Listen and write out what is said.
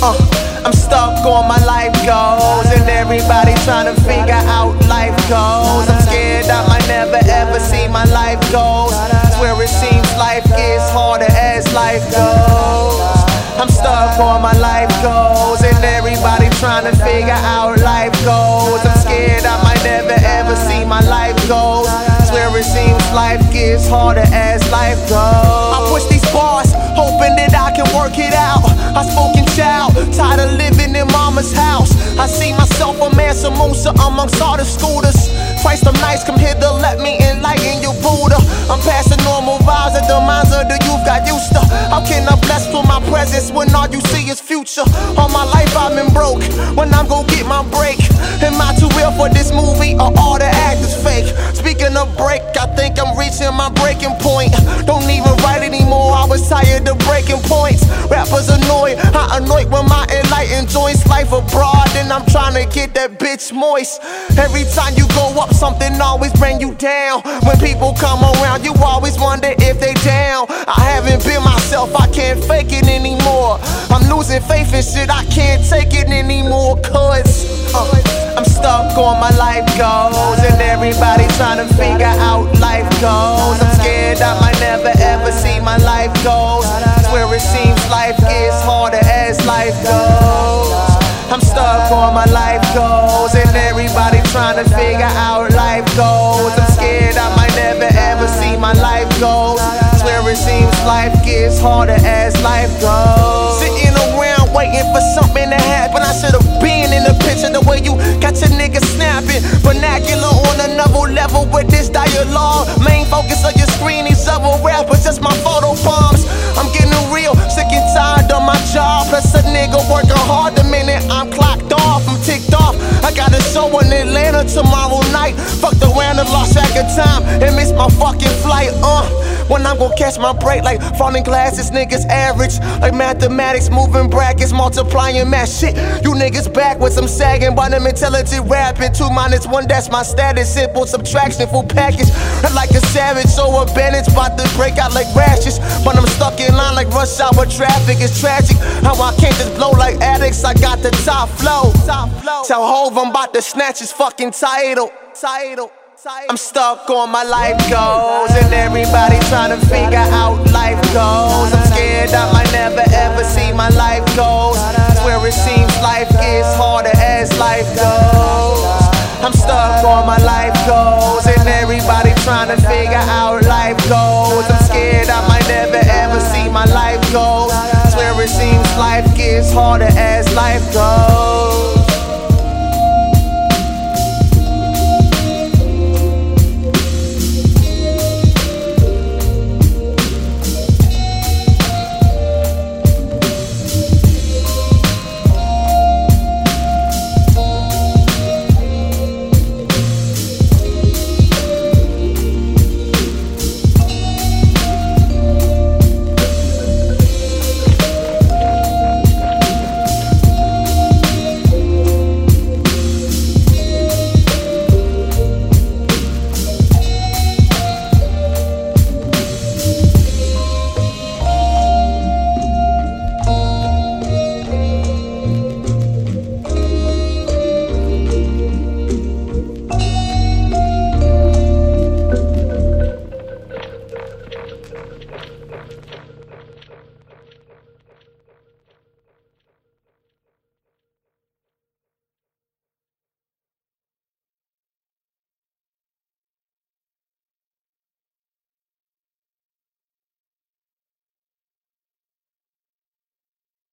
Uh, I'm stuck on my life goals, and everybody trying to figure out life goals. I'm scared I might never ever see my life goals. Where it seems life gets harder as life goes. I'm stuck on my life goals, and everybody trying to figure out life goals. I'm scared I might never ever see my life goals. Where it seems life gets harder as life goes. Amongst all the scooters. Christ, I'm come here to let me enlighten you, Buddha. I'm passing normal vibes that the minds of the youth got used to. How can I bless with my presence when all you see is future? All my life I've been broke, when I'm gonna get my break. Am I too real for this movie or all the actors fake? Speaking of break, I think I'm reaching my breaking point. Don't even write anymore, I was tired of breaking points. Rappers annoyed, I annoy when my enlightened joints. Life abroad, I'm trying to get that bitch moist. Every time you go up, something always bring you down. When people come around, you always wonder if they down. I haven't been myself, I can't fake it anymore. I'm losing faith in shit, I can't take it anymore, cause uh, I'm stuck on my life goals, and everybody trying to figure out life goals. I'm scared I might never ever see my life goals. Where it seems trying to figure out life goals. I'm scared I might never ever see my life goals. Where it seems life gets harder as life goes. Sitting around waiting for something to happen. I should've been in the picture the way you got your nigga snapping. Vernacular on another level with this dialogue. Main focus of your screen, these other rappers, just my photo bombs. I'm getting real, sick and tired of my job. Plus a nigga working hard the minute I'm clocked off. I'm ticked off. I gotta show in Tomorrow night. Fucked around and lost track of time and missed my fucking flight. Uh, when I'm gonna catch my break like falling glasses, niggas average. Like mathematics, moving brackets, multiplying math shit. You niggas backwards, I'm sagging, but I'm intelligent rapping. Two minus one, that's my status. Simple subtraction, full package. I'm Like a savage, so a bandage, about to break out like rashes. But I'm stuck in line like rush hour traffic. It's tragic how I can't just blow like addicts. I got the top flow. Tell Hove I'm about to snatch his fucking title. Title. I'm stuck on my life goals, and everybody trying to figure out life goals. I'm scared I might never ever see my life goals. Where it seems life gets